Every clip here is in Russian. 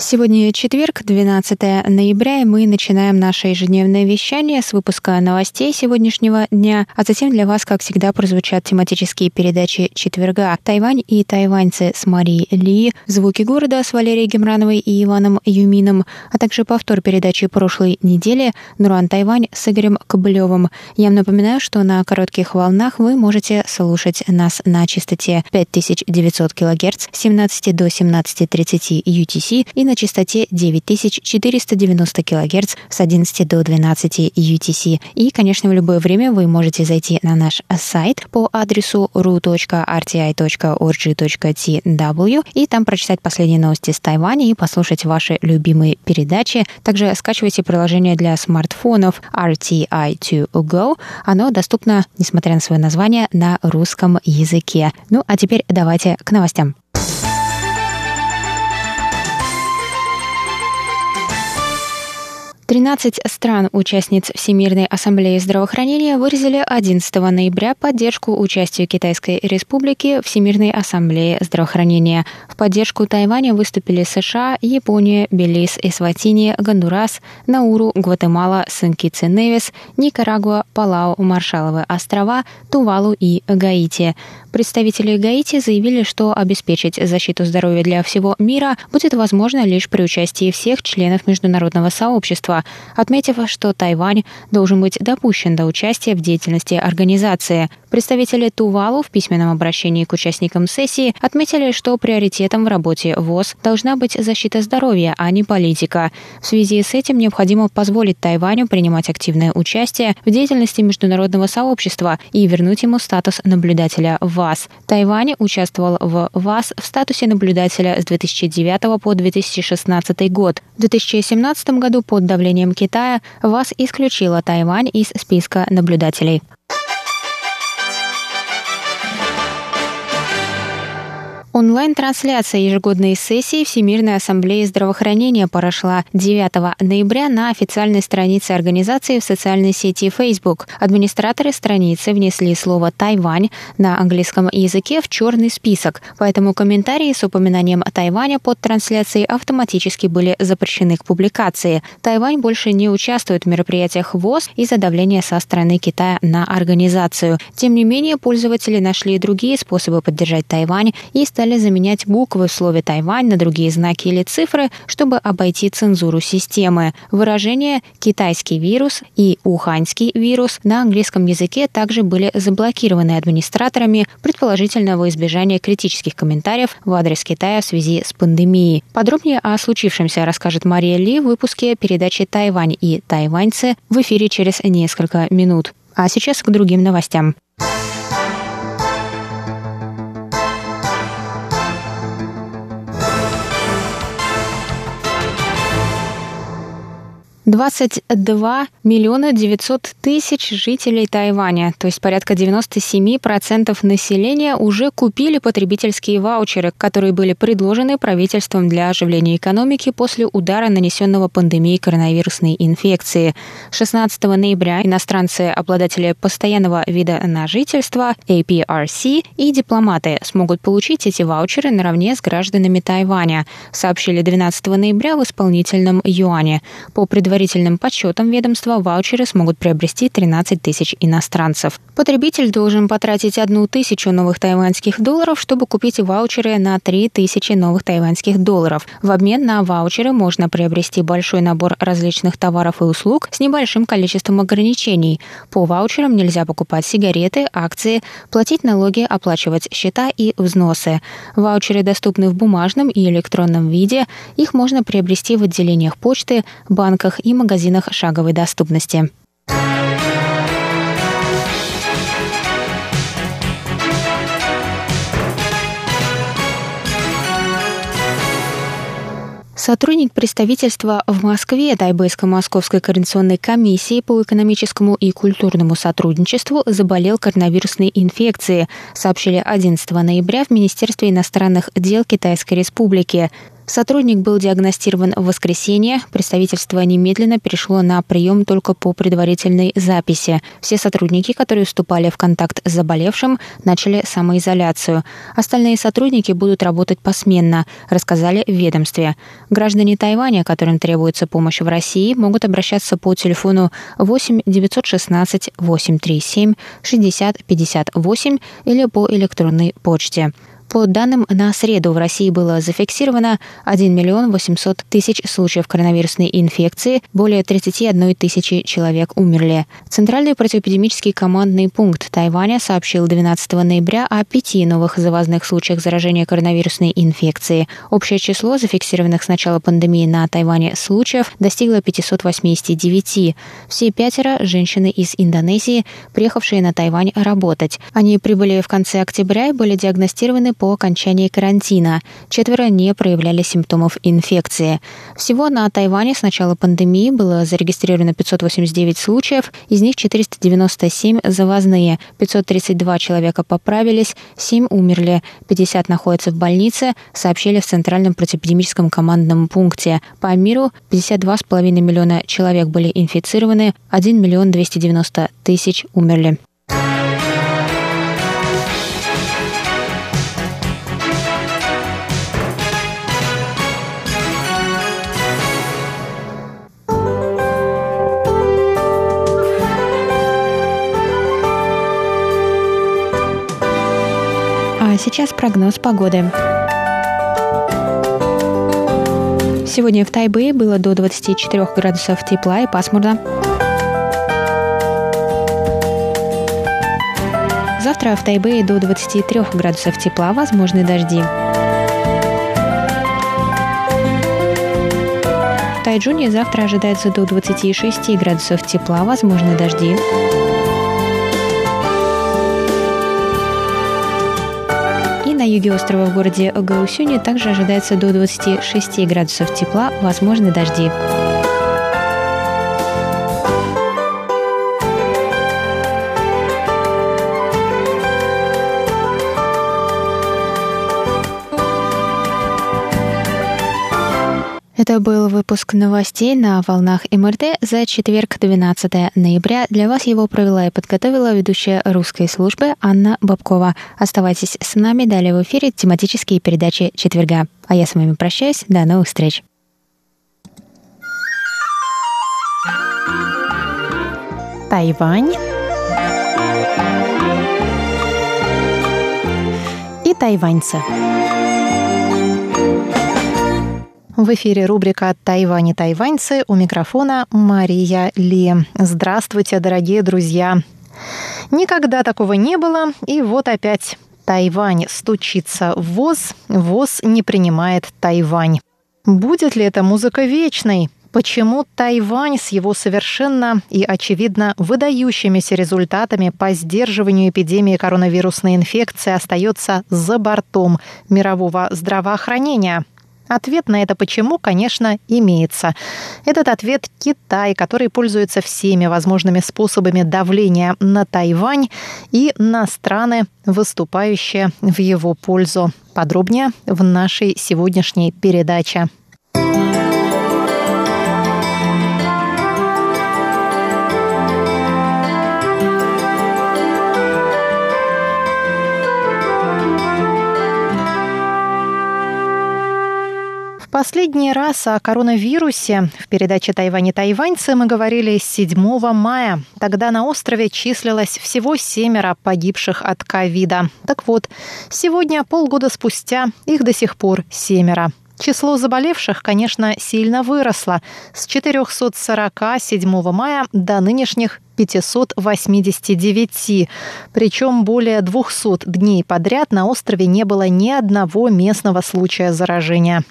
Сегодня четверг, 12 ноября, и мы начинаем наше ежедневное вещание с выпуска новостей сегодняшнего дня, а затем для вас, как всегда, прозвучат тематические передачи четверга «Тайвань и тайваньцы» с Марией Ли, «Звуки города» с Валерией Гемрановой и Иваном Юмином, а также повтор передачи прошлой недели «Нуран Тайвань» с Игорем Кобылевым. Я вам напоминаю, что на коротких волнах вы можете слушать нас на частоте 5900 кГц с 17 до 17.30 UTC и на частоте 9490 кГц с 11 до 12 UTC. И, конечно, в любое время вы можете зайти на наш сайт по адресу ru.rti.org.tw и там прочитать последние новости с Тайваня и послушать ваши любимые передачи. Также скачивайте приложение для смартфонов RTI2Go. Оно доступно, несмотря на свое название, на русском языке. Ну, а теперь давайте к новостям. 13 стран-участниц Всемирной ассамблеи здравоохранения выразили 11 ноября поддержку участию Китайской Республики в Всемирной ассамблее здравоохранения. В поддержку Тайваня выступили США, Япония, Белиз, Эсватини, Гондурас, Науру, Гватемала, Сен-Китс-Невис, Никарагуа, Палау, Маршаловы острова, Тувалу и Гаити. Представители Гаити заявили, что обеспечить защиту здоровья для всего мира будет возможно лишь при участии всех членов международного сообщества, отметив, что Тайвань должен быть допущен до участия в деятельности организации. Представители Тувалу в письменном обращении к участникам сессии отметили, что приоритетом в работе ВОЗ должна быть защита здоровья, а не политика. В связи с этим необходимо позволить Тайваню принимать активное участие в деятельности международного сообщества и вернуть ему статус наблюдателя в ВАС. Тайвань участвовал в ВАС в статусе наблюдателя с 2009 по 2016 год. В 2017 году под давлением Китая ВАС исключила Тайвань из списка наблюдателей. Онлайн-трансляция ежегодной сессии Всемирной ассамблеи здравоохранения прошла 9 ноября на официальной странице организации в социальной сети Facebook. Администраторы страницы внесли слово «Тайвань» на английском языке в черный список, поэтому комментарии с упоминанием Тайваня под трансляцией автоматически были запрещены к публикации. Тайвань больше не участвует в мероприятиях ВОЗ из-за давления со стороны Китая на организацию. Тем не менее, пользователи нашли другие способы поддержать Тайвань и стали заменять буквы в слове «Тайвань» на другие знаки или цифры, чтобы обойти цензуру системы. Выражения «китайский вирус» и «уханьский вирус» на английском языке также были заблокированы администраторами, предположительно во избежание критических комментариев в адрес Китая в связи с пандемией. Подробнее о случившемся расскажет Мария Ли в выпуске передачи «Тайвань и тайваньцы» в эфире через несколько минут. А сейчас к другим новостям. 22 миллиона 900 тысяч жителей Тайваня, то есть порядка 97% населения, уже купили потребительские ваучеры, которые были предложены правительством для оживления экономики после удара, нанесенного пандемией коронавирусной инфекции. 16 ноября иностранцы, обладатели постоянного вида на жительство, APRC, и дипломаты смогут получить эти ваучеры наравне с гражданами Тайваня, сообщили 12 ноября в исполнительном юане. По предварительным предварительным подсчетам ведомства ваучеры смогут приобрести 13 тысяч иностранцев. Потребитель должен потратить одну тысячу новых тайваньских долларов, чтобы купить ваучеры на 3 тысячи новых тайваньских долларов. В обмен на ваучеры можно приобрести большой набор различных товаров и услуг с небольшим количеством ограничений. По ваучерам нельзя покупать сигареты, акции, платить налоги, оплачивать счета и взносы. Ваучеры доступны в бумажном и электронном виде. Их можно приобрести в отделениях почты, банках и магазинах шаговой доступности. Сотрудник представительства в Москве Тайбэйско-Московской координационной комиссии по экономическому и культурному сотрудничеству заболел коронавирусной инфекцией, сообщили 11 ноября в Министерстве иностранных дел Китайской Республики. Сотрудник был диагностирован в воскресенье. Представительство немедленно перешло на прием только по предварительной записи. Все сотрудники, которые вступали в контакт с заболевшим, начали самоизоляцию. Остальные сотрудники будут работать посменно, рассказали в ведомстве. Граждане Тайваня, которым требуется помощь в России, могут обращаться по телефону 8 916 837 60 58 или по электронной почте. По данным на среду в России было зафиксировано 1 миллион 800 тысяч случаев коронавирусной инфекции, более 31 тысячи человек умерли. Центральный противоэпидемический командный пункт Тайваня сообщил 12 ноября о пяти новых завозных случаях заражения коронавирусной инфекции. Общее число зафиксированных с начала пандемии на Тайване случаев достигло 589. Все пятеро – женщины из Индонезии, приехавшие на Тайвань работать. Они прибыли в конце октября и были диагностированы по окончании карантина. Четверо не проявляли симптомов инфекции. Всего на Тайване с начала пандемии было зарегистрировано 589 случаев, из них 497 завозные, 532 человека поправились, 7 умерли, 50 находятся в больнице, сообщили в Центральном противоэпидемическом командном пункте. По миру 52,5 миллиона человек были инфицированы, 1 миллион 290 тысяч умерли. Сейчас прогноз погоды. Сегодня в Тайбэе было до 24 градусов тепла и пасмурно. Завтра в Тайбэе до 23 градусов тепла, возможны дожди. В Тайджуне завтра ожидается до 26 градусов тепла, возможны дожди. На юге острова в городе Гаусюне также ожидается до 26 градусов тепла, возможны дожди. Это был выпуск новостей на волнах МРТ за четверг, 12 ноября. Для вас его провела и подготовила ведущая русской службы Анна Бабкова. Оставайтесь с нами, далее в эфире тематические передачи четверга. А я с вами прощаюсь. До новых встреч. Тайвань и тайваньцы. В эфире рубрика «Тайвань и тайваньцы» у микрофона Мария Ли. Здравствуйте, дорогие друзья! Никогда такого не было, и вот опять Тайвань стучится в ВОЗ, ВОЗ не принимает Тайвань. Будет ли эта музыка вечной? Почему Тайвань с его совершенно и, очевидно, выдающимися результатами по сдерживанию эпидемии коронавирусной инфекции остается за бортом мирового здравоохранения? Ответ на это почему, конечно, имеется. Этот ответ Китай, который пользуется всеми возможными способами давления на Тайвань и на страны, выступающие в его пользу. Подробнее в нашей сегодняшней передаче. Последний раз о коронавирусе в передаче «Тайвань и тайваньцы» мы говорили 7 мая. Тогда на острове числилось всего семеро погибших от ковида. Так вот, сегодня, полгода спустя, их до сих пор семеро. Число заболевших, конечно, сильно выросло с 447 мая до нынешних 589. Причем более 200 дней подряд на острове не было ни одного местного случая заражения.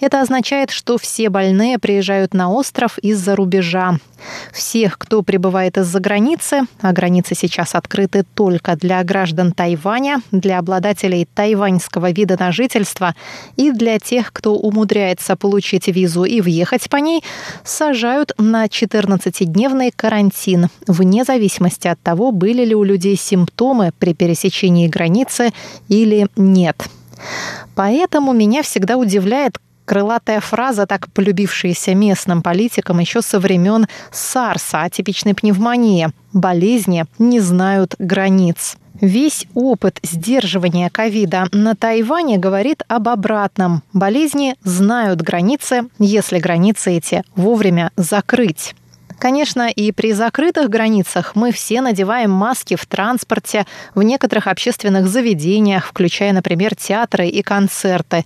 Это означает, что все больные приезжают на остров из-за рубежа. Всех, кто прибывает из-за границы, а границы сейчас открыты только для граждан Тайваня, для обладателей тайваньского вида на жительство и для тех, кто умудряется получить визу и въехать по ней, сажают на 14-дневный карантин, вне зависимости от того, были ли у людей симптомы при пересечении границы или нет. Поэтому меня всегда удивляет, крылатая фраза, так полюбившаяся местным политикам еще со времен САРСа, атипичной пневмонии. Болезни не знают границ. Весь опыт сдерживания ковида на Тайване говорит об обратном. Болезни знают границы, если границы эти вовремя закрыть. Конечно, и при закрытых границах мы все надеваем маски в транспорте, в некоторых общественных заведениях, включая, например, театры и концерты.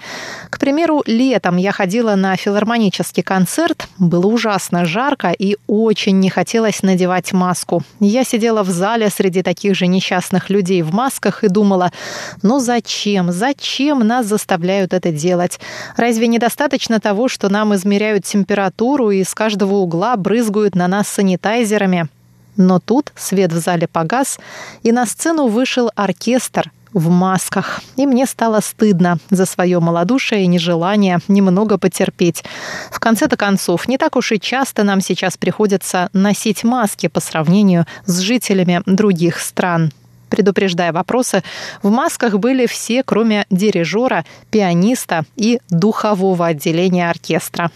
К примеру, летом я ходила на филармонический концерт, было ужасно жарко и очень не хотелось надевать маску. Я сидела в зале среди таких же несчастных людей в масках и думала, ну зачем, зачем нас заставляют это делать? Разве недостаточно того, что нам измеряют температуру и с каждого угла брызгают на нас санитайзерами. Но тут свет в зале погас, и на сцену вышел оркестр в масках. И мне стало стыдно за свое малодушие и нежелание немного потерпеть. В конце-то концов, не так уж и часто нам сейчас приходится носить маски по сравнению с жителями других стран. Предупреждая вопросы, в масках были все, кроме дирижера, пианиста и духового отделения оркестра.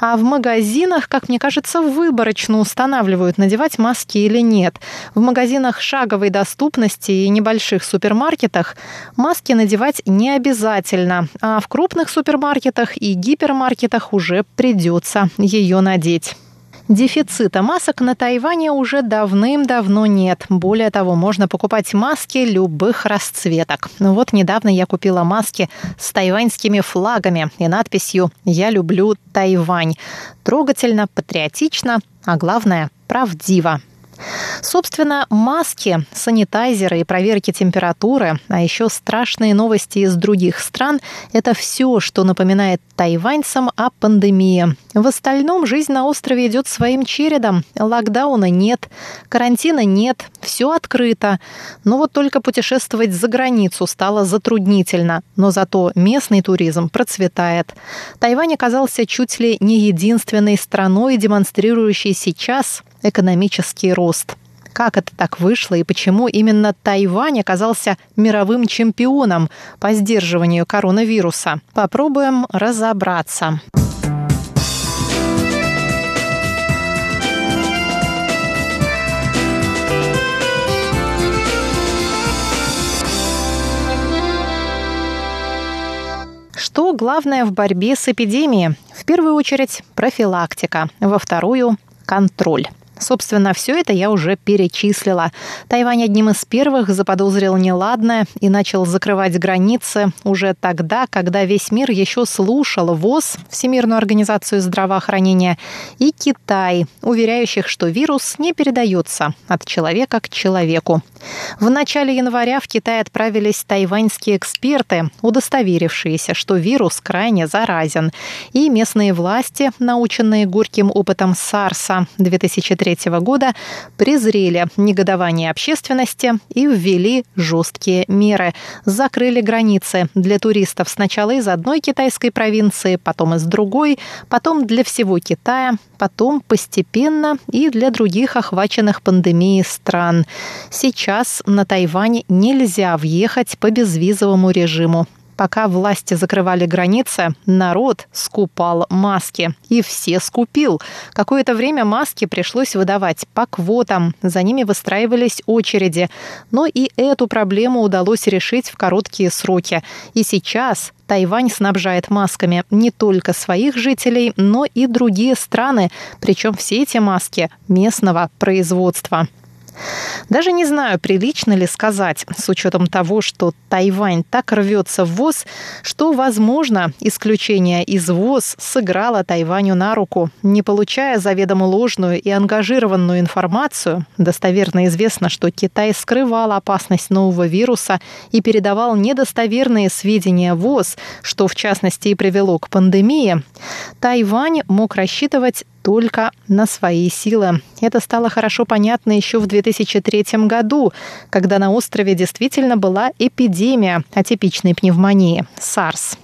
А в магазинах, как мне кажется, выборочно устанавливают, надевать маски или нет. В магазинах шаговой доступности и небольших супермаркетах маски надевать не обязательно, а в крупных супермаркетах и гипермаркетах уже придется ее надеть. Дефицита масок на Тайване уже давным-давно нет. Более того, можно покупать маски любых расцветок. Вот недавно я купила маски с тайваньскими флагами и надписью «Я люблю Тайвань». Трогательно, патриотично, а главное – правдиво. Собственно, маски, санитайзеры и проверки температуры, а еще страшные новости из других стран – это все, что напоминает тайваньцам о пандемии. В остальном жизнь на острове идет своим чередом. Локдауна нет, карантина нет, все открыто. Но вот только путешествовать за границу стало затруднительно. Но зато местный туризм процветает. Тайвань оказался чуть ли не единственной страной, демонстрирующей сейчас экономический рост. Как это так вышло и почему именно Тайвань оказался мировым чемпионом по сдерживанию коронавируса? Попробуем разобраться. Что главное в борьбе с эпидемией? В первую очередь профилактика, во вторую – контроль. Собственно, все это я уже перечислила. Тайвань одним из первых заподозрил неладное и начал закрывать границы уже тогда, когда весь мир еще слушал ВОЗ, Всемирную организацию здравоохранения, и Китай, уверяющих, что вирус не передается от человека к человеку. В начале января в Китай отправились тайваньские эксперты, удостоверившиеся, что вирус крайне заразен. И местные власти, наученные горьким опытом САРСа 2003 2023 года презрели негодование общественности и ввели жесткие меры. Закрыли границы для туристов сначала из одной китайской провинции, потом из другой, потом для всего Китая, потом постепенно и для других охваченных пандемией стран. Сейчас на Тайвань нельзя въехать по безвизовому режиму. Пока власти закрывали границы, народ скупал маски. И все скупил. Какое-то время маски пришлось выдавать по квотам. За ними выстраивались очереди. Но и эту проблему удалось решить в короткие сроки. И сейчас Тайвань снабжает масками не только своих жителей, но и другие страны. Причем все эти маски местного производства. Даже не знаю, прилично ли сказать, с учетом того, что Тайвань так рвется в ВОЗ, что, возможно, исключение из ВОЗ сыграло Тайваню на руку. Не получая заведомо ложную и ангажированную информацию, достоверно известно, что Китай скрывал опасность нового вируса и передавал недостоверные сведения ВОЗ, что в частности и привело к пандемии, Тайвань мог рассчитывать только на свои силы. Это стало хорошо понятно еще в 2003 году, когда на острове действительно была эпидемия атипичной пневмонии – SARS.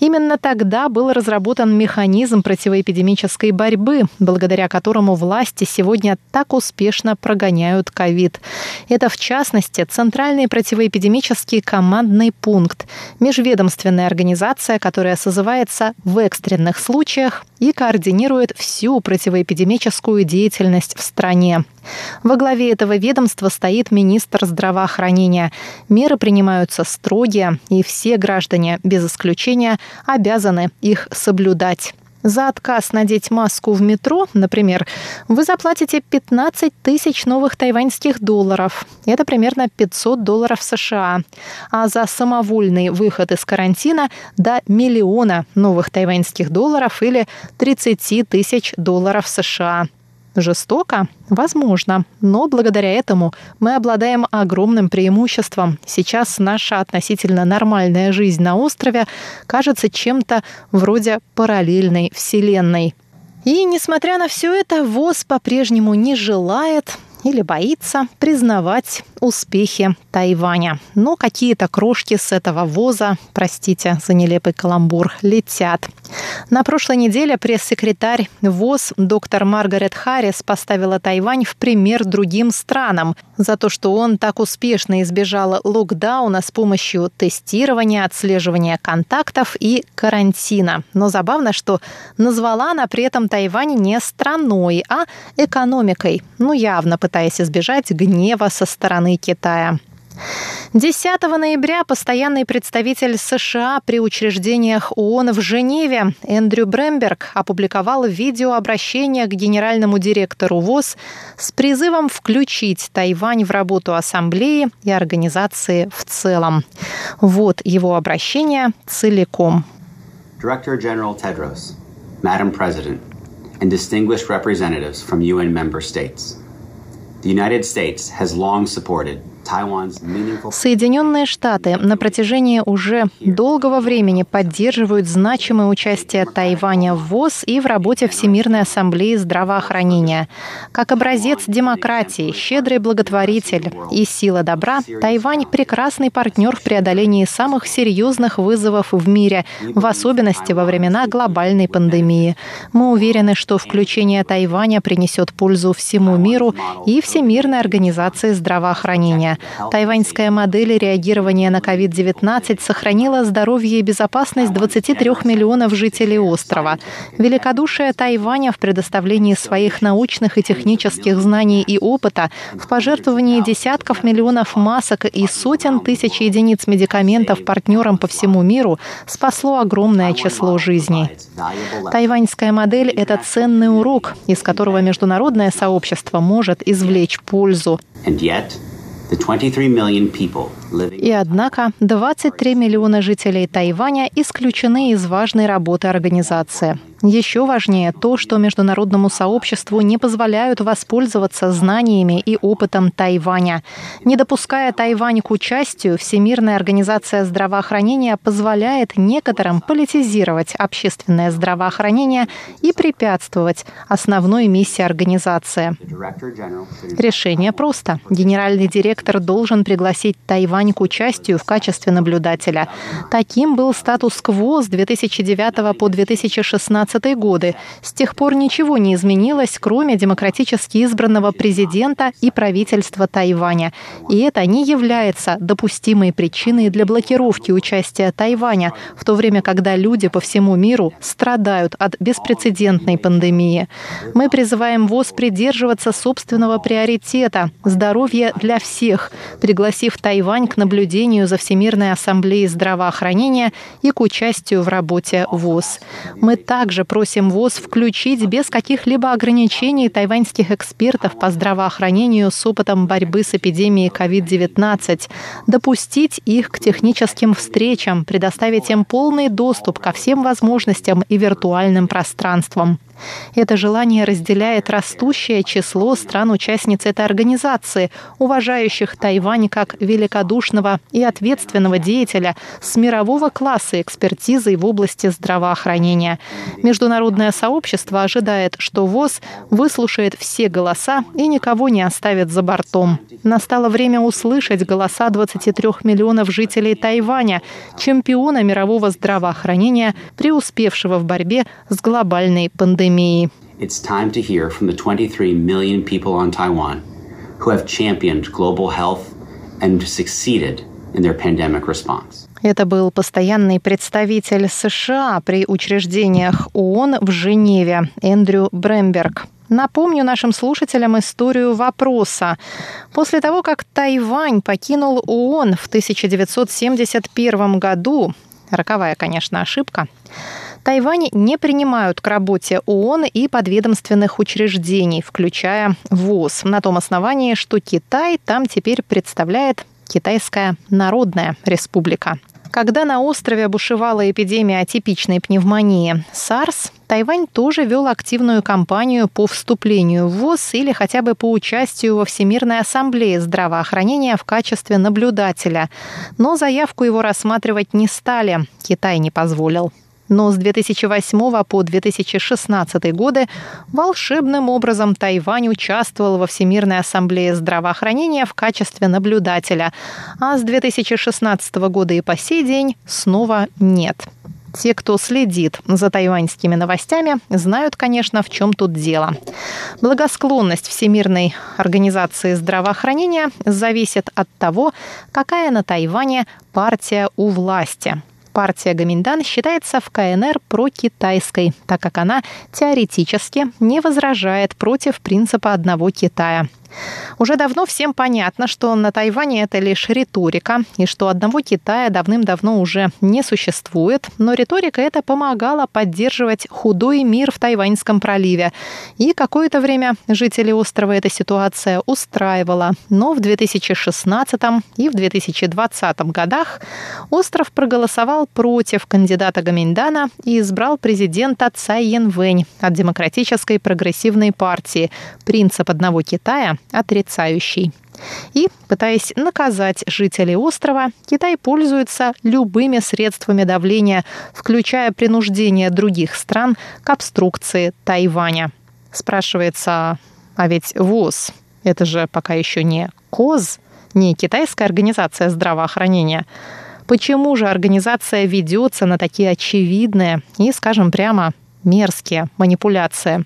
Именно тогда был разработан механизм противоэпидемической борьбы, благодаря которому власти сегодня так успешно прогоняют ковид. Это, в частности, Центральный противоэпидемический командный пункт, межведомственная организация, которая созывается в экстренных случаях и координирует всю противоэпидемическую деятельность в стране. Во главе этого ведомства стоит министр здравоохранения. Меры принимаются строгие, и все граждане, без исключения, обязаны их соблюдать. За отказ надеть маску в метро, например, вы заплатите 15 тысяч новых тайваньских долларов. Это примерно 500 долларов США. А за самовольный выход из карантина до миллиона новых тайваньских долларов или 30 тысяч долларов США. Жестоко? Возможно. Но благодаря этому мы обладаем огромным преимуществом. Сейчас наша относительно нормальная жизнь на острове кажется чем-то вроде параллельной вселенной. И несмотря на все это, ВОЗ по-прежнему не желает или боится признавать успехи Тайваня. Но какие-то крошки с этого воза, простите за нелепый каламбур, летят. На прошлой неделе пресс-секретарь ВОЗ доктор Маргарет Харрис поставила Тайвань в пример другим странам за то, что он так успешно избежал локдауна с помощью тестирования, отслеживания контактов и карантина. Но забавно, что назвала она при этом Тайвань не страной, а экономикой. Ну, явно пытаясь избежать гнева со стороны Китая. 10 ноября постоянный представитель США при учреждениях ООН в Женеве Эндрю Бремберг опубликовал видеообращение к генеральному директору ВОЗ с призывом включить Тайвань в работу Ассамблеи и организации в целом. Вот его обращение целиком. Director General Tedros, Madam President, and distinguished representatives from UN member. The United States has long supported Соединенные Штаты на протяжении уже долгого времени поддерживают значимое участие Тайваня в ВОЗ и в работе Всемирной ассамблеи здравоохранения. Как образец демократии, щедрый благотворитель и сила добра, Тайвань – прекрасный партнер в преодолении самых серьезных вызовов в мире, в особенности во времена глобальной пандемии. Мы уверены, что включение Тайваня принесет пользу всему миру и Всемирной организации здравоохранения. Тайваньская модель реагирования на COVID-19 сохранила здоровье и безопасность 23 миллионов жителей острова. Великодушие Тайваня в предоставлении своих научных и технических знаний и опыта, в пожертвовании десятков миллионов масок и сотен тысяч единиц медикаментов партнерам по всему миру спасло огромное число жизней. Тайваньская модель – это ценный урок, из которого международное сообщество может извлечь пользу. the 23 million people И однако 23 миллиона жителей Тайваня исключены из важной работы организации. Еще важнее то, что международному сообществу не позволяют воспользоваться знаниями и опытом Тайваня. Не допуская Тайвань к участию, Всемирная организация здравоохранения позволяет некоторым политизировать общественное здравоохранение и препятствовать основной миссии организации. Решение просто. Генеральный директор должен пригласить Тайвань к участию в качестве наблюдателя. Таким был статус-кво с 2009 по 2016 20 годы. С тех пор ничего не изменилось, кроме демократически избранного президента и правительства Тайваня. И это не является допустимой причиной для блокировки участия Тайваня, в то время, когда люди по всему миру страдают от беспрецедентной пандемии. Мы призываем ВОЗ придерживаться собственного приоритета – здоровье для всех, пригласив Тайвань к наблюдению за Всемирной ассамблеей здравоохранения и к участию в работе ВОЗ. Мы также просим ВОЗ включить без каких-либо ограничений тайваньских экспертов по здравоохранению с опытом борьбы с эпидемией COVID-19, допустить их к техническим встречам, предоставить им полный доступ ко всем возможностям и виртуальным пространствам. Это желание разделяет растущее число стран-участниц этой организации, уважающих Тайвань как великодушного и ответственного деятеля с мирового класса экспертизы в области здравоохранения. Международное сообщество ожидает, что ВОЗ выслушает все голоса и никого не оставит за бортом. Настало время услышать голоса 23 миллионов жителей Тайваня, чемпиона мирового здравоохранения, преуспевшего в борьбе с глобальной пандемией. It's time to hear from the 23 million people on Taiwan who have championed global health and succeeded in their pandemic response. Это был постоянный представитель США при учреждениях ООН в Женеве Эндрю Бремберг. Напомню нашим слушателям историю вопроса. После того, как Тайвань покинул ООН в 1971 году, роковая, конечно, ошибка, Тайвань не принимают к работе ООН и подведомственных учреждений, включая ВОЗ, на том основании, что Китай там теперь представляет Китайская Народная Республика. Когда на острове бушевала эпидемия атипичной пневмонии SARS, Тайвань тоже вел активную кампанию по вступлению в ВОЗ или хотя бы по участию во Всемирной ассамблее здравоохранения в качестве наблюдателя. Но заявку его рассматривать не стали. Китай не позволил но с 2008 по 2016 годы волшебным образом Тайвань участвовал во Всемирной ассамблее здравоохранения в качестве наблюдателя, а с 2016 года и по сей день снова нет. Те, кто следит за тайваньскими новостями, знают, конечно, в чем тут дело. Благосклонность Всемирной организации здравоохранения зависит от того, какая на Тайване партия у власти. Партия Гаминдан считается в КНР прокитайской, так как она теоретически не возражает против принципа одного Китая – уже давно всем понятно, что на Тайване это лишь риторика, и что одного Китая давным-давно уже не существует, но риторика это помогала поддерживать худой мир в Тайваньском проливе. И какое-то время жители острова эта ситуация устраивала. Но в 2016 и в 2020 годах остров проголосовал против кандидата Гаминдана и избрал президента Цай Янвэнь от Демократической прогрессивной партии. Принцип одного Китая отрицающий. И, пытаясь наказать жителей острова, Китай пользуется любыми средствами давления, включая принуждение других стран к обструкции Тайваня. Спрашивается, а ведь ВОЗ – это же пока еще не КОЗ, не китайская организация здравоохранения. Почему же организация ведется на такие очевидные и, скажем прямо, мерзкие манипуляции?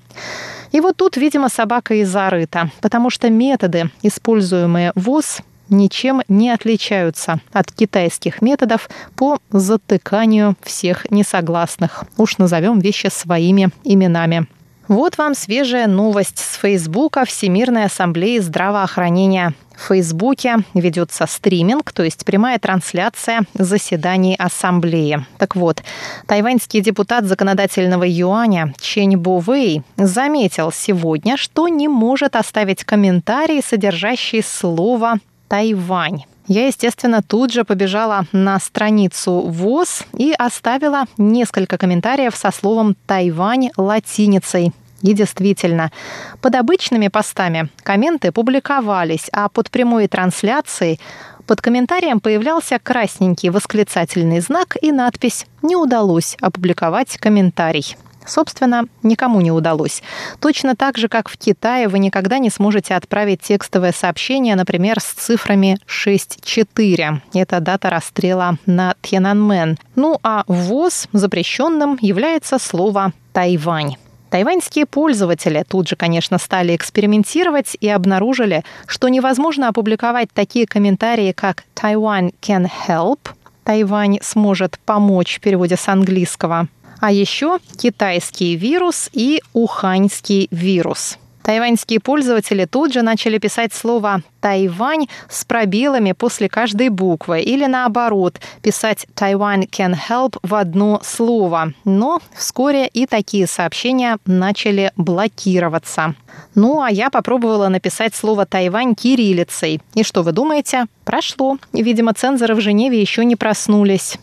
И вот тут, видимо, собака и зарыта, потому что методы, используемые ВОЗ, ничем не отличаются от китайских методов по затыканию всех несогласных. Уж назовем вещи своими именами. Вот вам свежая новость с Фейсбука Всемирной ассамблеи здравоохранения. В Фейсбуке ведется стриминг, то есть прямая трансляция заседаний ассамблеи. Так вот, тайваньский депутат законодательного юаня Чень Бу Вэй заметил сегодня, что не может оставить комментарий, содержащий слово «Тайвань». Я, естественно, тут же побежала на страницу ВОЗ и оставила несколько комментариев со словом «Тайвань» латиницей. И действительно, под обычными постами комменты публиковались, а под прямой трансляцией под комментарием появлялся красненький восклицательный знак и надпись «Не удалось опубликовать комментарий». Собственно, никому не удалось. Точно так же, как в Китае, вы никогда не сможете отправить текстовое сообщение, например, с цифрами 6.4. Это дата расстрела на Тьянанмен. Ну а ввоз запрещенным является слово «Тайвань». Тайваньские пользователи тут же, конечно, стали экспериментировать и обнаружили, что невозможно опубликовать такие комментарии, как «Taiwan can help», «Тайвань сможет помочь» в переводе с английского, а еще китайский вирус и уханьский вирус. Тайваньские пользователи тут же начали писать слово «Тайвань» с пробелами после каждой буквы или наоборот, писать «Taiwan can help» в одно слово. Но вскоре и такие сообщения начали блокироваться. Ну, а я попробовала написать слово «Тайвань» кириллицей. И что вы думаете? Прошло. Видимо, цензоры в Женеве еще не проснулись.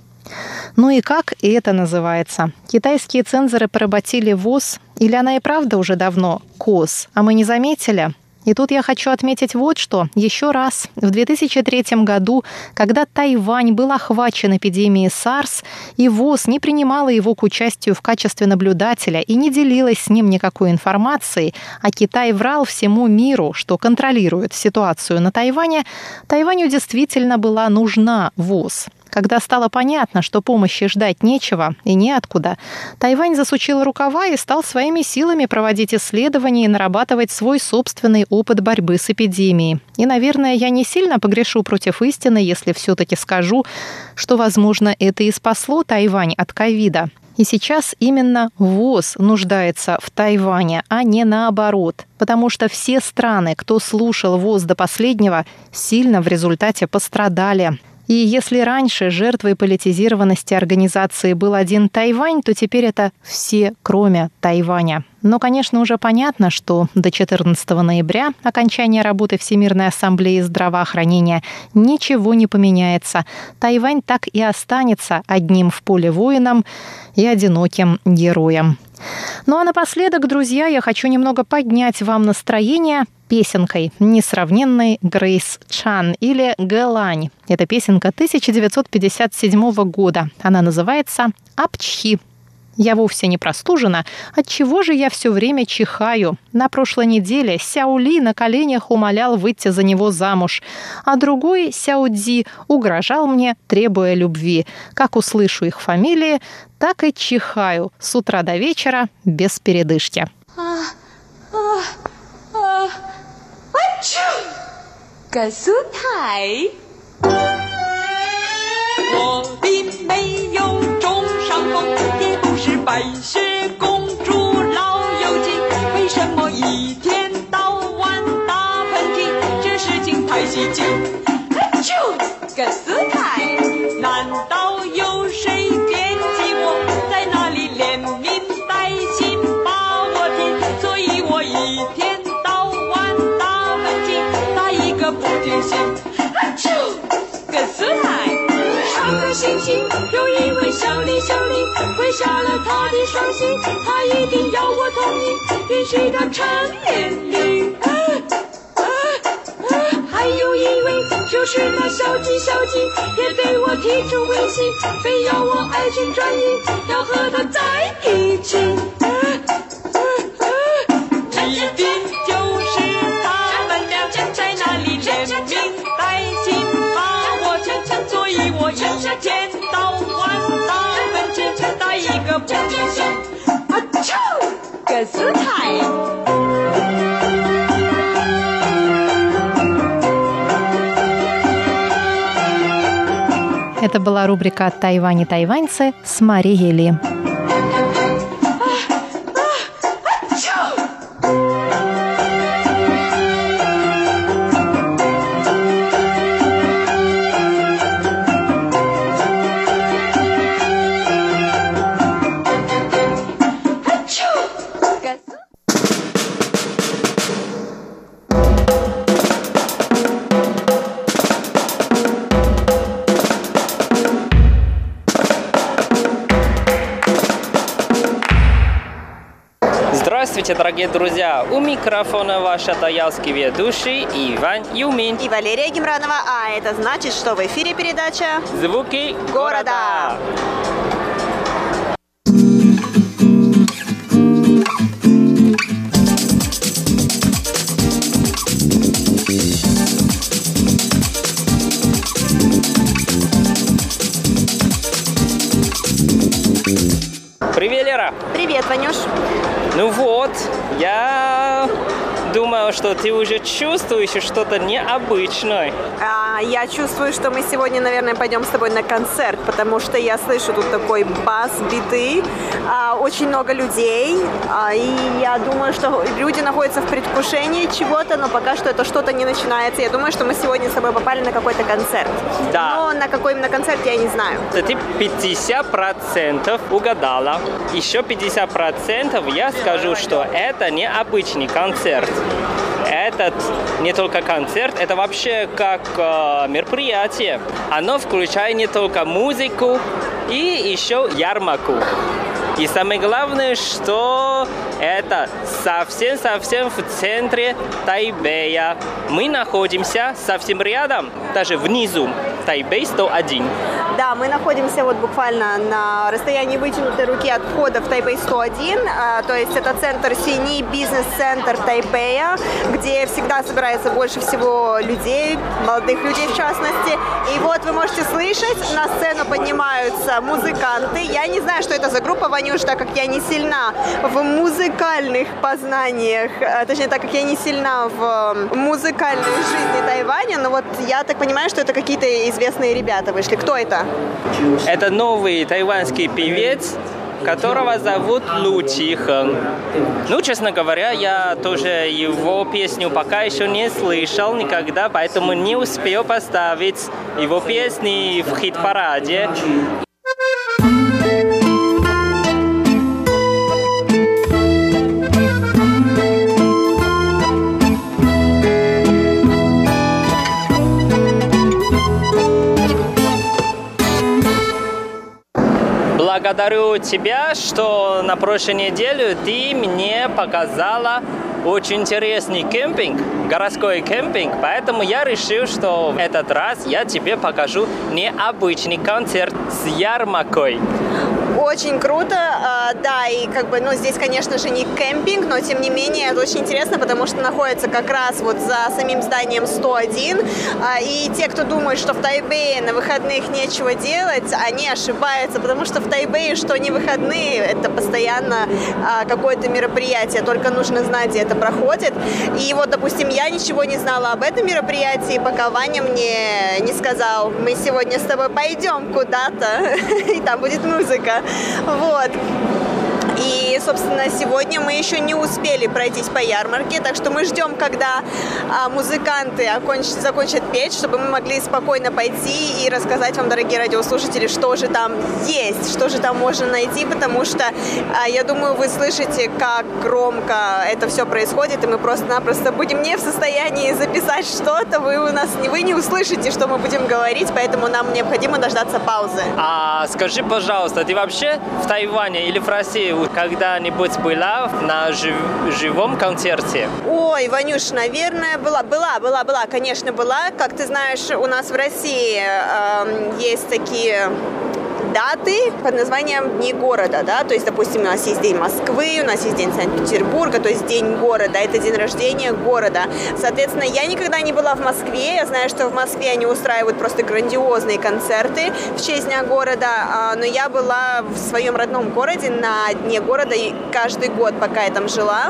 Ну и как это называется? Китайские цензоры поработили ВОЗ? Или она и правда уже давно КОС, а мы не заметили? И тут я хочу отметить вот что. Еще раз, в 2003 году, когда Тайвань был охвачен эпидемией SARS, и ВОЗ не принимала его к участию в качестве наблюдателя и не делилась с ним никакой информацией, а Китай врал всему миру, что контролирует ситуацию на Тайване, Тайваню действительно была нужна ВОЗ. Когда стало понятно, что помощи ждать нечего и неоткуда, Тайвань засучил рукава и стал своими силами проводить исследования и нарабатывать свой собственный опыт борьбы с эпидемией. И, наверное, я не сильно погрешу против истины, если все-таки скажу, что, возможно, это и спасло Тайвань от ковида. И сейчас именно ВОЗ нуждается в Тайване, а не наоборот. Потому что все страны, кто слушал ВОЗ до последнего, сильно в результате пострадали. И если раньше жертвой политизированности организации был один Тайвань, то теперь это все, кроме Тайваня. Но, конечно, уже понятно, что до 14 ноября, окончания работы Всемирной ассамблеи здравоохранения, ничего не поменяется. Тайвань так и останется одним в поле воином и одиноким героем. Ну а напоследок, друзья, я хочу немного поднять вам настроение песенкой несравненной Грейс Чан или Гэлань. Это песенка 1957 года. Она называется «Апчхи». Я вовсе не простужена. От чего же я все время чихаю? На прошлой неделе Сяули на коленях умолял выйти за него замуж, а другой Сяудзи угрожал мне, требуя любви. Как услышу их фамилии, так и чихаю с утра до вечера без передышки. 感苏台。我并没有中伤风，也不是白雪公主老友记，为什么一天到晚打喷嚏？这事情太稀奇。就个苏台，个不停歇。就个苏台。上个星期有一位小李，小李跪下了他的双膝，他一定要我同意，允许他成年礼。还有一位就是那小鸡，小鸡也对我提出威胁，非要我爱情转移，要和他在一起。打一个不停歇。啊啾，个斯泰。Это была рубрика «Тайвань и тайваньцы» с Марией Ли. Здравствуйте, дорогие друзья! У микрофона ваш таялский ведущий Иван Юмин. И Валерия Гемранова. А это значит, что в эфире передача «Звуки города». Привет, Лера! Думаю, что ты уже чувствуешь что-то необычное. А, я чувствую, что мы сегодня, наверное, пойдем с тобой на концерт, потому что я слышу тут такой бас, биты, а, очень много людей, а, и я думаю, что люди находятся в предвкушении чего-то, но пока что это что-то не начинается. Я думаю, что мы сегодня с тобой попали на какой-то концерт. Да. Но на какой именно концерт я не знаю. Ты 50% угадала. Еще 50% я скажу, что это необычный концерт. Этот не только концерт, это вообще как э, мероприятие. Оно включает не только музыку и еще ярмарку. И самое главное, что это совсем-совсем в центре Тайбэя. Мы находимся совсем рядом, даже внизу, Тайбэй 101. Да, мы находимся вот буквально на расстоянии вытянутой руки от входа в Тайбэй 101, а, то есть это центр Сини, бизнес-центр Тайбэя, где всегда собирается больше всего людей, молодых людей в частности. И вот вы можете слышать, на сцену поднимаются музыканты. Я не знаю, что это за группа, Ванюш, так как я не сильна в музыкальных познаниях, а, точнее, так как я не сильна в музыкальной жизни Тайваня, но вот я так понимаю, что это какие-то известные ребята вышли. Кто это? Это новый тайваньский певец, которого зовут Лу Чихэн. Ну, честно говоря, я тоже его песню пока еще не слышал никогда, поэтому не успел поставить его песни в хит-параде. Благодарю тебя, что на прошлой неделе ты мне показала очень интересный кемпинг, городской кемпинг, поэтому я решил, что этот раз я тебе покажу необычный концерт с ярмаркой. Очень круто, а, да, и как бы, ну, здесь, конечно же, не кемпинг, но, тем не менее, это очень интересно, потому что находится как раз вот за самим зданием 101, а, и те, кто думает, что в Тайбэе на выходных нечего делать, они ошибаются, потому что в Тайбэе, что не выходные, это постоянно а, какое-то мероприятие, только нужно знать, где это проходит, и вот, допустим, я ничего не знала об этом мероприятии, пока Ваня мне не сказал, мы сегодня с тобой пойдем куда-то, и там будет музыка. Вот. И, собственно, сегодня мы еще не успели пройтись по ярмарке, так что мы ждем, когда а, музыканты окончат, закончат петь, чтобы мы могли спокойно пойти и рассказать вам, дорогие радиослушатели, что же там есть, что же там можно найти, потому что а, я думаю, вы слышите, как громко это все происходит, и мы просто-напросто будем не в состоянии записать что-то, вы у нас вы не услышите, что мы будем говорить, поэтому нам необходимо дождаться паузы. А скажи, пожалуйста, ты вообще в Тайване или в России когда-нибудь была на жив живом концерте? Ой, Ванюш, наверное, была. Была, была, была, конечно, была. Как ты знаешь, у нас в России э, есть такие даты под названием Дни города, да, то есть, допустим, у нас есть День Москвы, у нас есть День Санкт-Петербурга, то есть День города, это день рождения города. Соответственно, я никогда не была в Москве, я знаю, что в Москве они устраивают просто грандиозные концерты в честь Дня города, а, но я была в своем родном городе на Дне города каждый год, пока я там жила.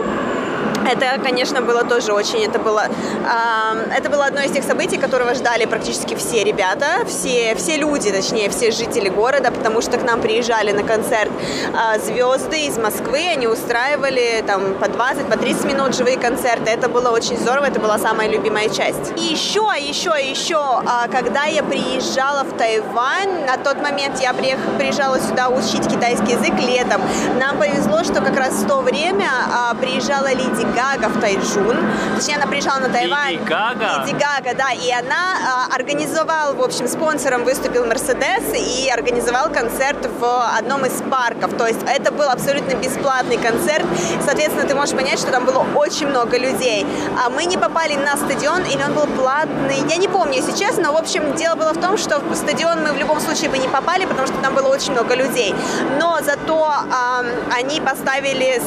Это, конечно, было тоже очень, это было, э, это было одно из тех событий, которого ждали практически все ребята, все, все люди, точнее, все жители города, потому что к нам приезжали на концерт э, звезды из Москвы, они устраивали там по 20, по 30 минут живые концерты, это было очень здорово, это была самая любимая часть. И еще, еще, еще, э, когда я приезжала в Тайвань, на тот момент я приех, приезжала сюда учить китайский язык летом, нам повезло, что как раз в то время э, приезжала Лиди Гага в Тайджун. Точнее, она приезжала на Тайвань. Леди Гага? Леди Гага, да. И она э, организовала, в общем, спонсором выступил Мерседес и организовал концерт в одном из парков. То есть это был абсолютно бесплатный концерт. Соответственно, ты можешь понять, что там было очень много людей. А мы не попали на стадион, или он был платный. Я не помню, если честно. Но, в общем, дело было в том, что в стадион мы в любом случае бы не попали, потому что там было очень много людей. Но зато э, они поставили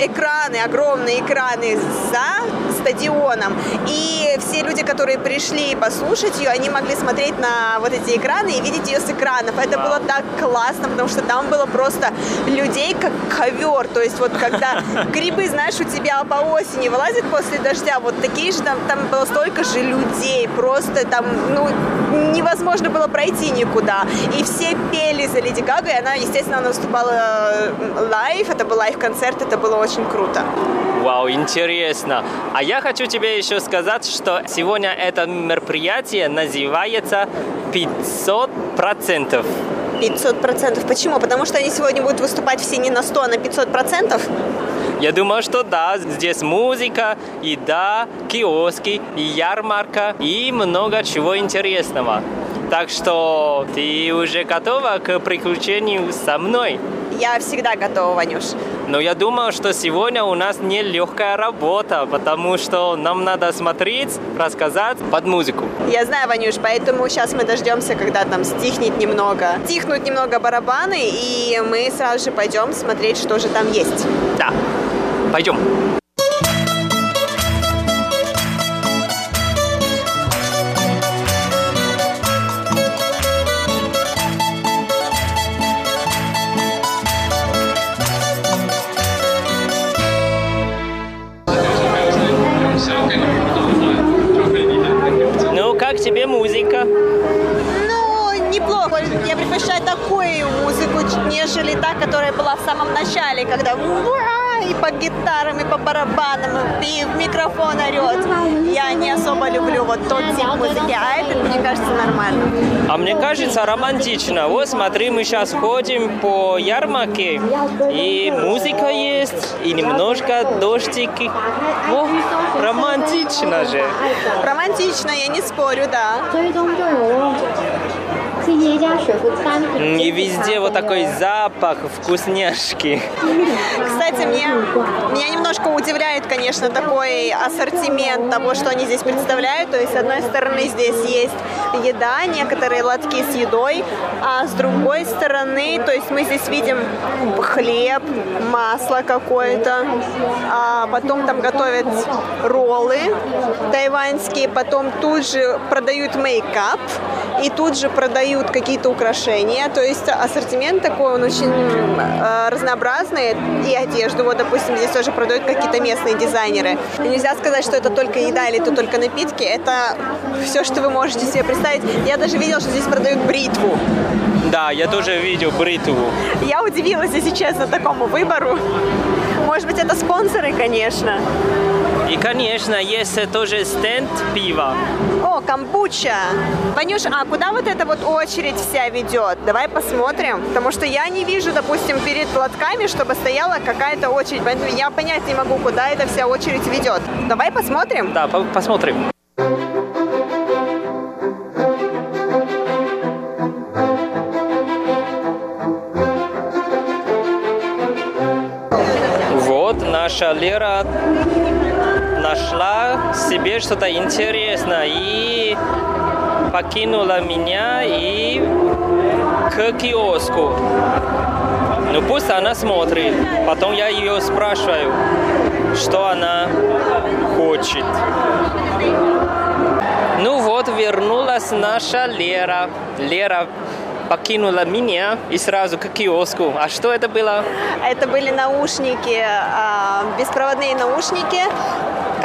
экраны, огромные экраны за стадионом. И все люди, которые пришли послушать ее, они могли смотреть на вот эти экраны и видеть ее с экранов. Это было так классно, потому что там было просто людей как ковер. То есть вот когда грибы, знаешь, у тебя по осени вылазят после дождя, вот такие же там, там было столько же людей. Просто там, ну, невозможно было пройти никуда. И все пели за Леди Гагой. она, естественно, она выступала э, live, это был live-концерт, это было очень круто. Вау, интересно. А я хочу тебе еще сказать, что сегодня это мероприятие называется 500 процентов. 500 процентов. Почему? Потому что они сегодня будут выступать все не на 100, а на 500 процентов? Я думаю, что да, здесь музыка, еда, киоски, и ярмарка и много чего интересного. Так что ты уже готова к приключению со мной? Я всегда готова, Ванюш. Но я думаю, что сегодня у нас не легкая работа, потому что нам надо смотреть, рассказать под музыку. Я знаю, Ванюш, поэтому сейчас мы дождемся, когда там стихнет немного, стихнут немного барабаны, и мы сразу же пойдем смотреть, что же там есть. Да, пойдем. Тебе музыка? Ну, неплохо. Я предпочитаю такую музыку, нежели та, которая была в самом начале, когда и по гитарам, и по барабанам, и в микрофон орет. Я не особо люблю вот тот тип музыки, а этот, мне кажется, нормально. А мне кажется, романтично. Вот смотри, мы сейчас ходим по ярмарке, и музыка есть, и немножко дождики. О, романтично же. Романтично, я не спорю, да. И везде вот такой запах вкусняшки. Кстати, мне, меня немножко удивляет, конечно, такой ассортимент того, что они здесь представляют. То есть, с одной стороны, здесь есть еда, некоторые лотки с едой, а с другой стороны, то есть мы здесь видим хлеб, масло какое-то, а потом там готовят роллы тайваньские, потом тут же продают мейкап и тут же продают какие-то украшения. То есть ассортимент такой, он очень э, разнообразный. И одежду, вот, допустим, здесь тоже продают какие-то местные дизайнеры. И нельзя сказать, что это только еда или это только напитки. Это все, что вы можете себе представить. Я даже видела, что здесь продают бритву. Да, я тоже видел бритву. Я удивилась, если честно, такому выбору. Может быть, это спонсоры, конечно. И, конечно, есть тоже стенд пива. О, камбуча. Ванюш, а куда вот эта вот очередь вся ведет? Давай посмотрим. Потому что я не вижу, допустим, перед лотками, чтобы стояла какая-то очередь. Поэтому я понять не могу, куда эта вся очередь ведет. Давай посмотрим. Да, по- посмотрим. Вот наша Лера нашла себе что-то интересное и покинула меня и к киоску. Ну пусть она смотрит. Потом я ее спрашиваю, что она хочет. Ну вот, вернулась наша Лера. Лера покинула меня и сразу к киоску. А что это было? Это были наушники, а, беспроводные наушники,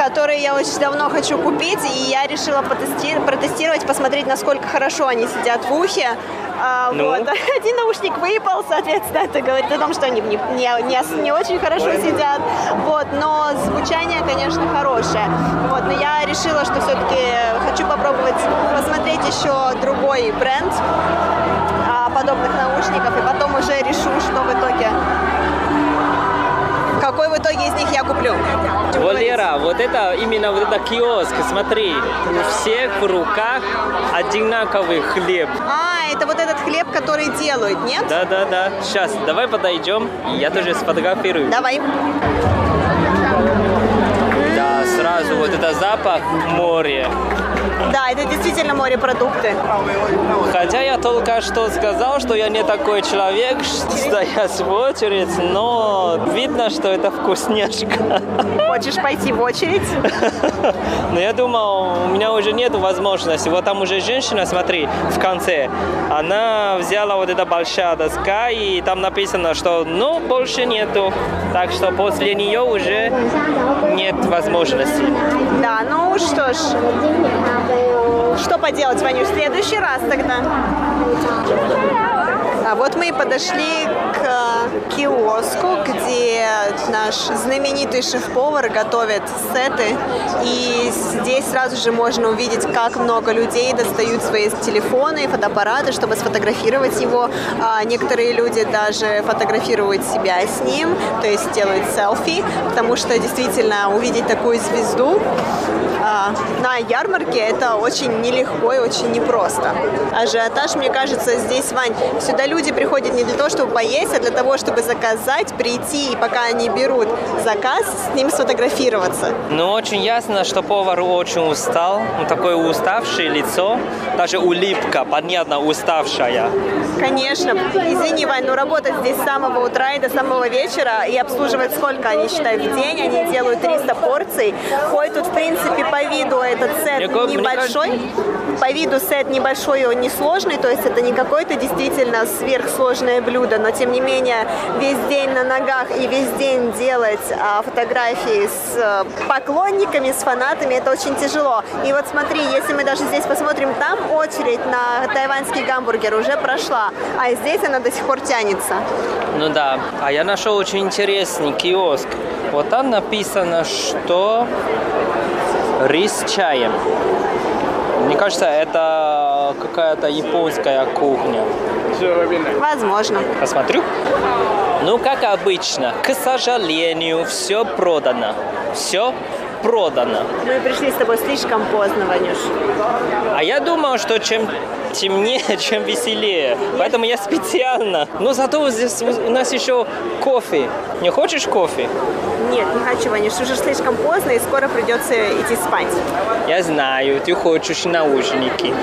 которые я очень давно хочу купить, и я решила потести- протестировать, посмотреть, насколько хорошо они сидят в ухе. А, Ну? вот. Один наушник выпал, соответственно, это говорит о том, что они не, не, не не очень хорошо сидят. Вот. Но звучание, конечно, хорошее. Вот. Но я решила, что все-таки хочу попробовать посмотреть еще другой бренд а, подобных наушников, и потом уже решу, что в итоге какой в итоге из них я куплю. Вот, Лера, вот это именно вот это киоск, смотри, у всех в руках одинаковый хлеб. А, это вот этот хлеб, который делают, нет? Да-да-да. Сейчас, давай подойдем, я тоже сфотографирую. Давай. Да, сразу вот это запах моря. Да, это действительно морепродукты. Хотя я только что сказал, что я не такой человек, стоять в очередь, но видно, что это вкусняшка. Хочешь пойти в очередь? Но я думал, у меня уже нет возможности. Вот там уже женщина, смотри, в конце, она взяла вот эта большая доска, и там написано, что ну, больше нету. Так что после нее уже нет возможности. Да, ну что ж, что поделать, Ваню, в следующий раз тогда. А вот мы и подошли к киоску, где наш знаменитый шеф-повар готовит сеты. И здесь сразу же можно увидеть, как много людей достают свои телефоны и фотоаппараты, чтобы сфотографировать его. А некоторые люди даже фотографируют себя с ним, то есть делают селфи, потому что действительно увидеть такую звезду а, на ярмарке это очень нелегко и очень непросто. Ажиотаж, мне кажется, здесь, Вань, сюда люди приходят не для того, чтобы поесть, а для того, чтобы заказать, прийти, и пока они берут заказ, с ним сфотографироваться. Ну, очень ясно, что повар очень устал, он такое уставшее лицо, даже улыбка, понятно, уставшая. Конечно. Извини, Вань, но работать здесь с самого утра и до самого вечера и обслуживать сколько они считают в день, они делают 300 порций. Хоть тут, в принципе, по виду этот сет мне, небольшой, мне по виду сет небольшой, он несложный, то есть это не какой-то действительно сверхсложное блюдо, но тем не менее весь день на ногах и весь день делать а, фотографии с а, поклонниками, с фанатами, это очень тяжело. И вот смотри, если мы даже здесь посмотрим, там очередь на тайваньский гамбургер уже прошла, а здесь она до сих пор тянется. Ну да, а я нашел очень интересный киоск. Вот там написано, что рис с чаем. Мне кажется, это какая-то японская кухня. Возможно. Посмотрю. Ну, как обычно, к сожалению, все продано. Все продано. Мы пришли с тобой слишком поздно, Ванюш. А я думал, что чем темнее, чем веселее. Поэтому я специально. Но зато здесь у нас еще кофе. Не хочешь кофе? Нет, не хочу, Ванюш. Уже слишком поздно, и скоро придется идти спать. Я знаю, ты хочешь наушники.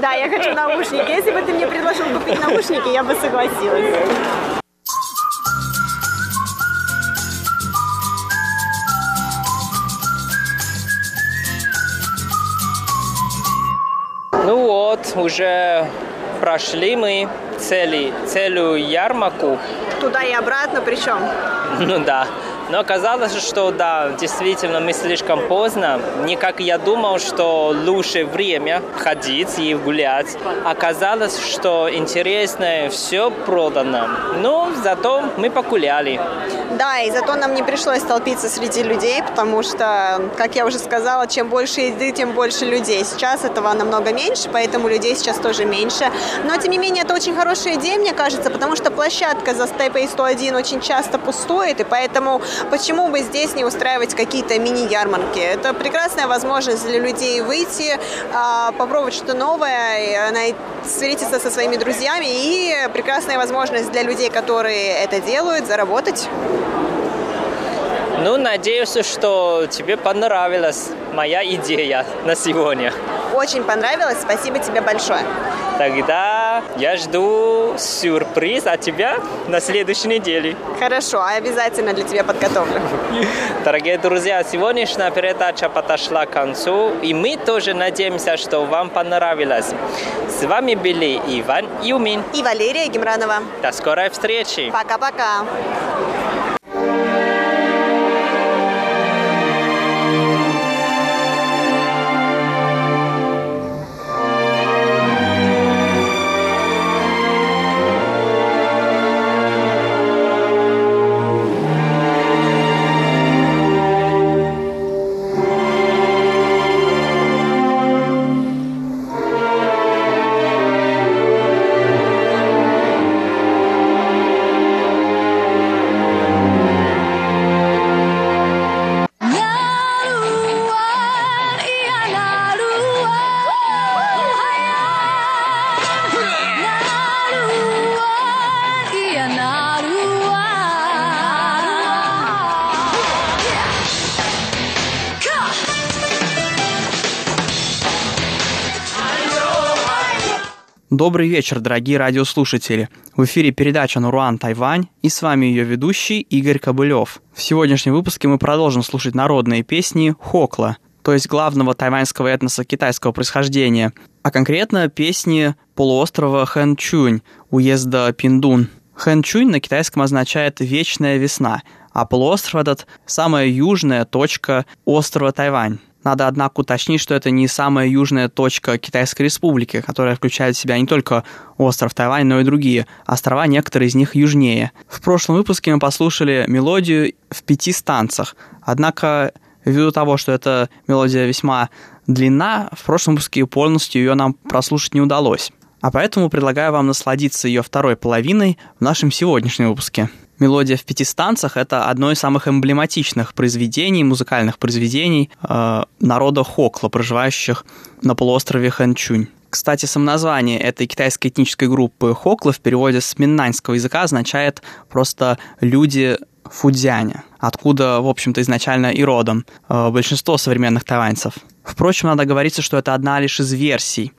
Да, я хочу наушники. Если бы ты мне предложил купить наушники, я бы согласилась. Ну вот, уже прошли мы цели, целую ярмарку. Туда и обратно причем? Ну да. Но оказалось, что да, действительно мы слишком поздно. Не как я думал, что лучше время ходить и гулять. Оказалось, что интересное все продано. Но зато мы погуляли. Да, и зато нам не пришлось столпиться среди людей, потому что, как я уже сказала, чем больше еды, тем больше людей. Сейчас этого намного меньше, поэтому людей сейчас тоже меньше. Но, тем не менее, это очень хорошая идея, мне кажется, потому что площадка за Степой 101 очень часто пустует, и поэтому почему бы здесь не устраивать какие-то мини-ярмарки? Это прекрасная возможность для людей выйти, а, попробовать что-то новое, встретиться со своими друзьями и прекрасная возможность для людей, которые это делают, заработать. Ну, надеюсь, что тебе понравилась моя идея на сегодня. Очень понравилось. Спасибо тебе большое. Тогда я жду сюрприз от тебя на следующей неделе. Хорошо, обязательно для тебя подготовлю. Дорогие друзья, сегодняшняя передача подошла к концу, и мы тоже надеемся, что вам понравилось. С вами были Иван Юмин и Валерия Гемранова. До скорой встречи. Пока-пока. Добрый вечер, дорогие радиослушатели. В эфире передача «Наруан Тайвань» и с вами ее ведущий Игорь Кобылев. В сегодняшнем выпуске мы продолжим слушать народные песни Хокла, то есть главного тайваньского этноса китайского происхождения, а конкретно песни полуострова Хэнчунь, уезда Пиндун. Хэнчунь на китайском означает «вечная весна», а полуостров этот – самая южная точка острова Тайвань. Надо, однако, уточнить, что это не самая южная точка Китайской Республики, которая включает в себя не только остров Тайвань, но и другие острова, некоторые из них южнее. В прошлом выпуске мы послушали мелодию в пяти станцах. Однако, ввиду того, что эта мелодия весьма длинна, в прошлом выпуске полностью ее нам прослушать не удалось. А поэтому предлагаю вам насладиться ее второй половиной в нашем сегодняшнем выпуске. Мелодия в пяти станцах – это одно из самых эмблематичных произведений, музыкальных произведений э, народа Хокла, проживающих на полуострове Ханчунь. Кстати, самоназвание этой китайской этнической группы Хокла в переводе с миннаньского языка означает просто «люди Фудзяня», откуда, в общем-то, изначально и родом э, большинство современных тайваньцев. Впрочем, надо говориться, что это одна лишь из версий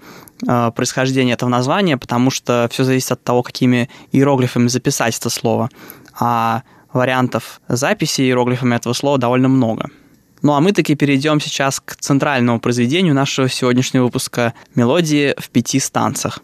э, происхождения этого названия, потому что все зависит от того, какими иероглифами записать это слово а вариантов записи иероглифами этого слова довольно много. Ну а мы таки перейдем сейчас к центральному произведению нашего сегодняшнего выпуска «Мелодии в пяти станциях».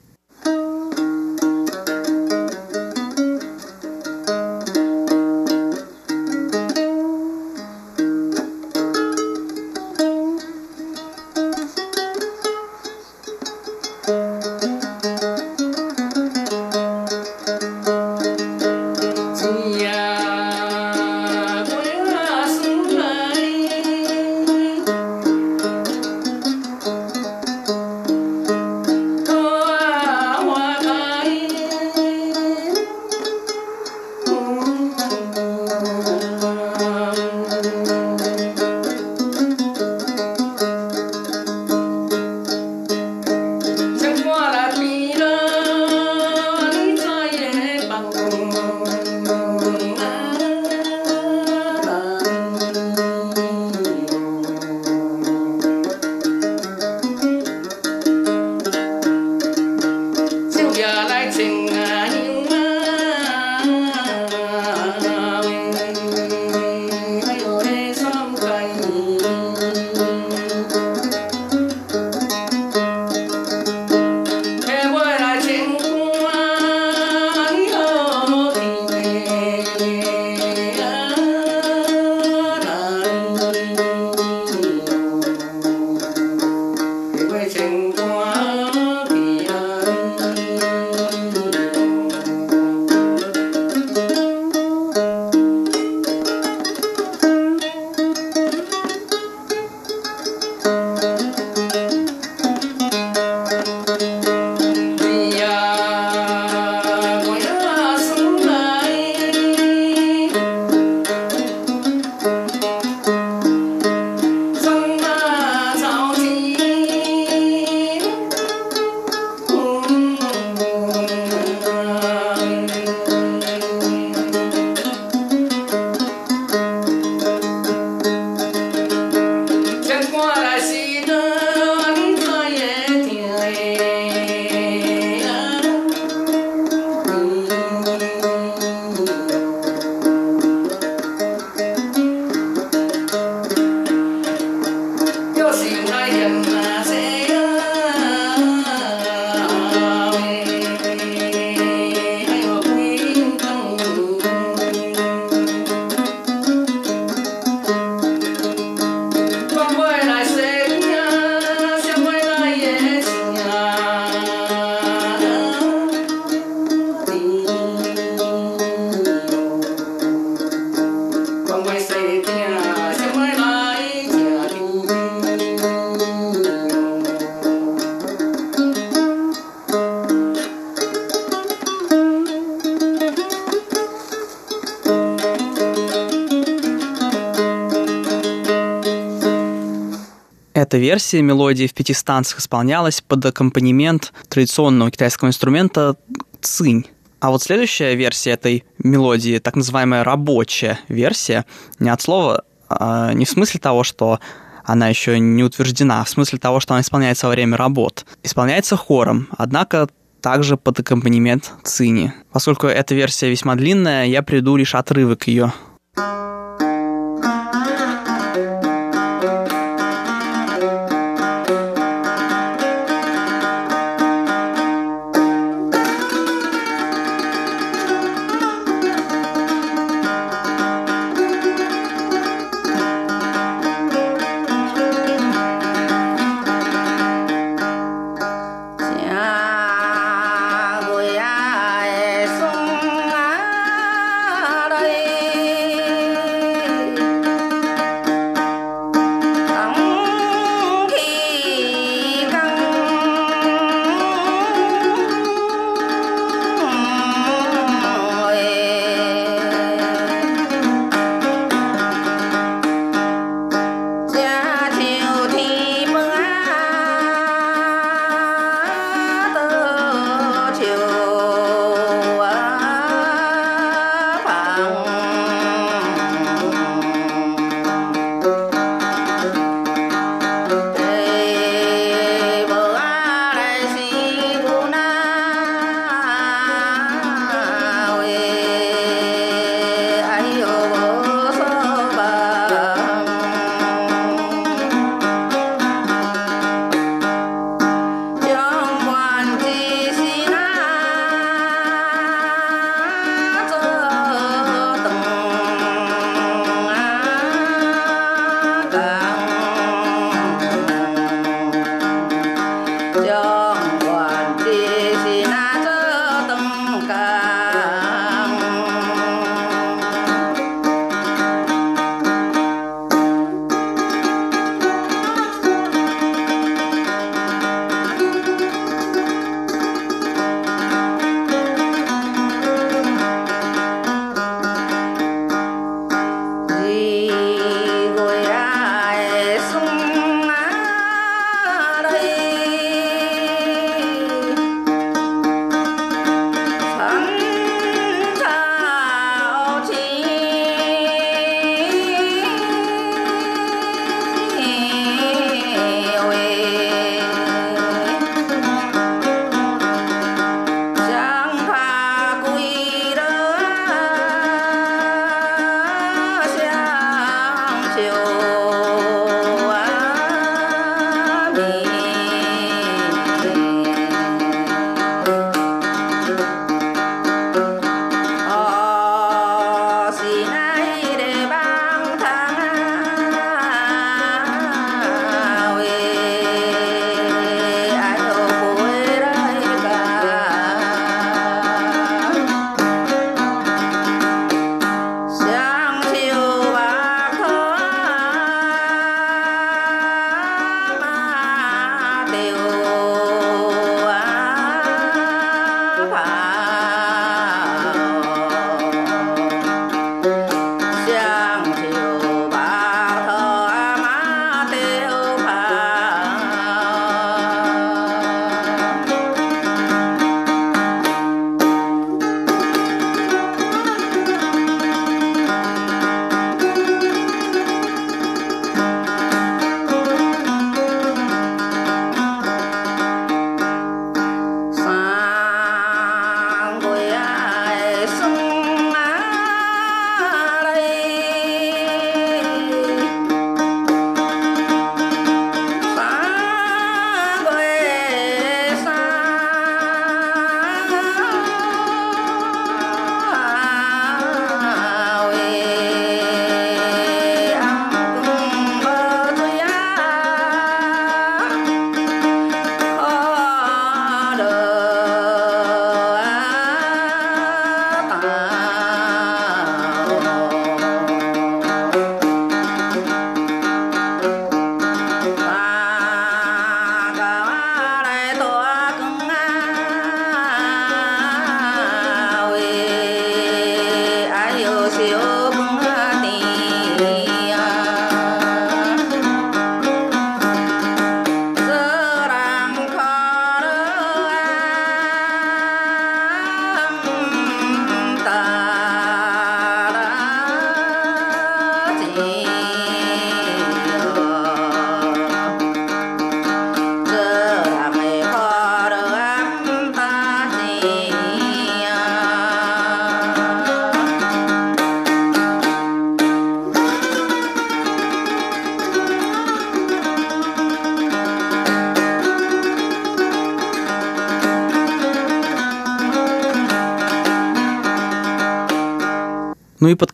Эта версия мелодии в пяти станциях исполнялась под аккомпанемент традиционного китайского инструмента цинь. А вот следующая версия этой мелодии, так называемая рабочая версия, не от слова, а не в смысле того, что она еще не утверждена, а в смысле того, что она исполняется во время работ. Исполняется хором, однако также под аккомпанемент цини. Поскольку эта версия весьма длинная, я приду лишь отрывок ее.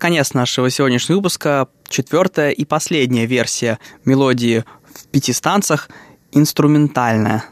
Конец нашего сегодняшнего выпуска четвертая и последняя версия мелодии в пяти станцах инструментальная.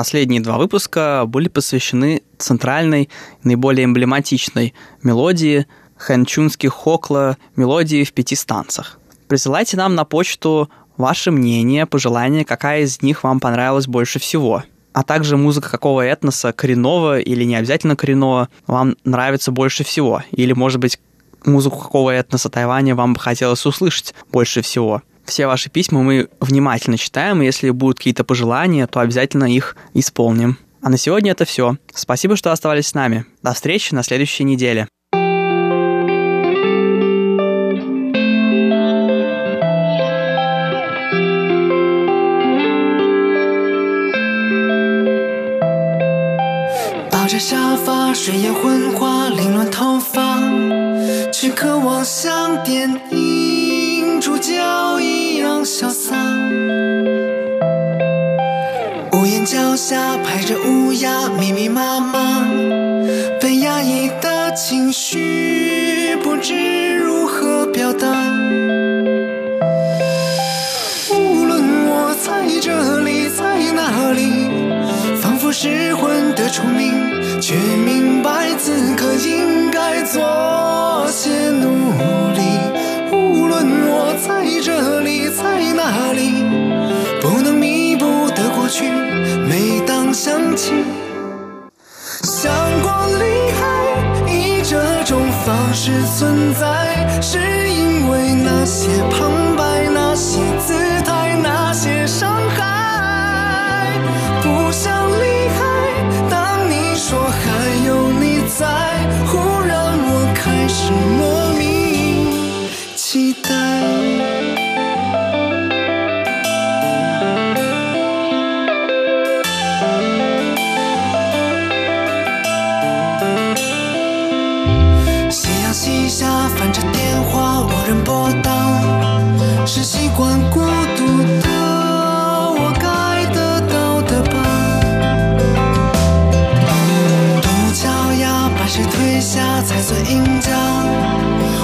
Последние два выпуска были посвящены центральной, наиболее эмблематичной мелодии хэнчунских хокла мелодии в пяти станцах. Присылайте нам на почту ваше мнение, пожелания, какая из них вам понравилась больше всего. А также музыка какого этноса, коренного или не обязательно коренного, вам нравится больше всего. Или, может быть, музыку какого этноса Тайваня вам бы хотелось услышать больше всего. Все ваши письма мы внимательно читаем, и если будут какие-то пожелания, то обязательно их исполним. А на сегодня это все. Спасибо, что оставались с нами. До встречи на следующей неделе. 主出名，却明白此刻应该做些努力。无论我在这里，在哪里，不能弥补的过去，每当想起，想过离开，以这种方式存在，是因为那些旁管孤独的，我该得到的吧？独木桥呀，把谁推下才算赢家？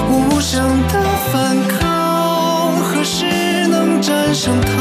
无声的反抗，何时能战胜它？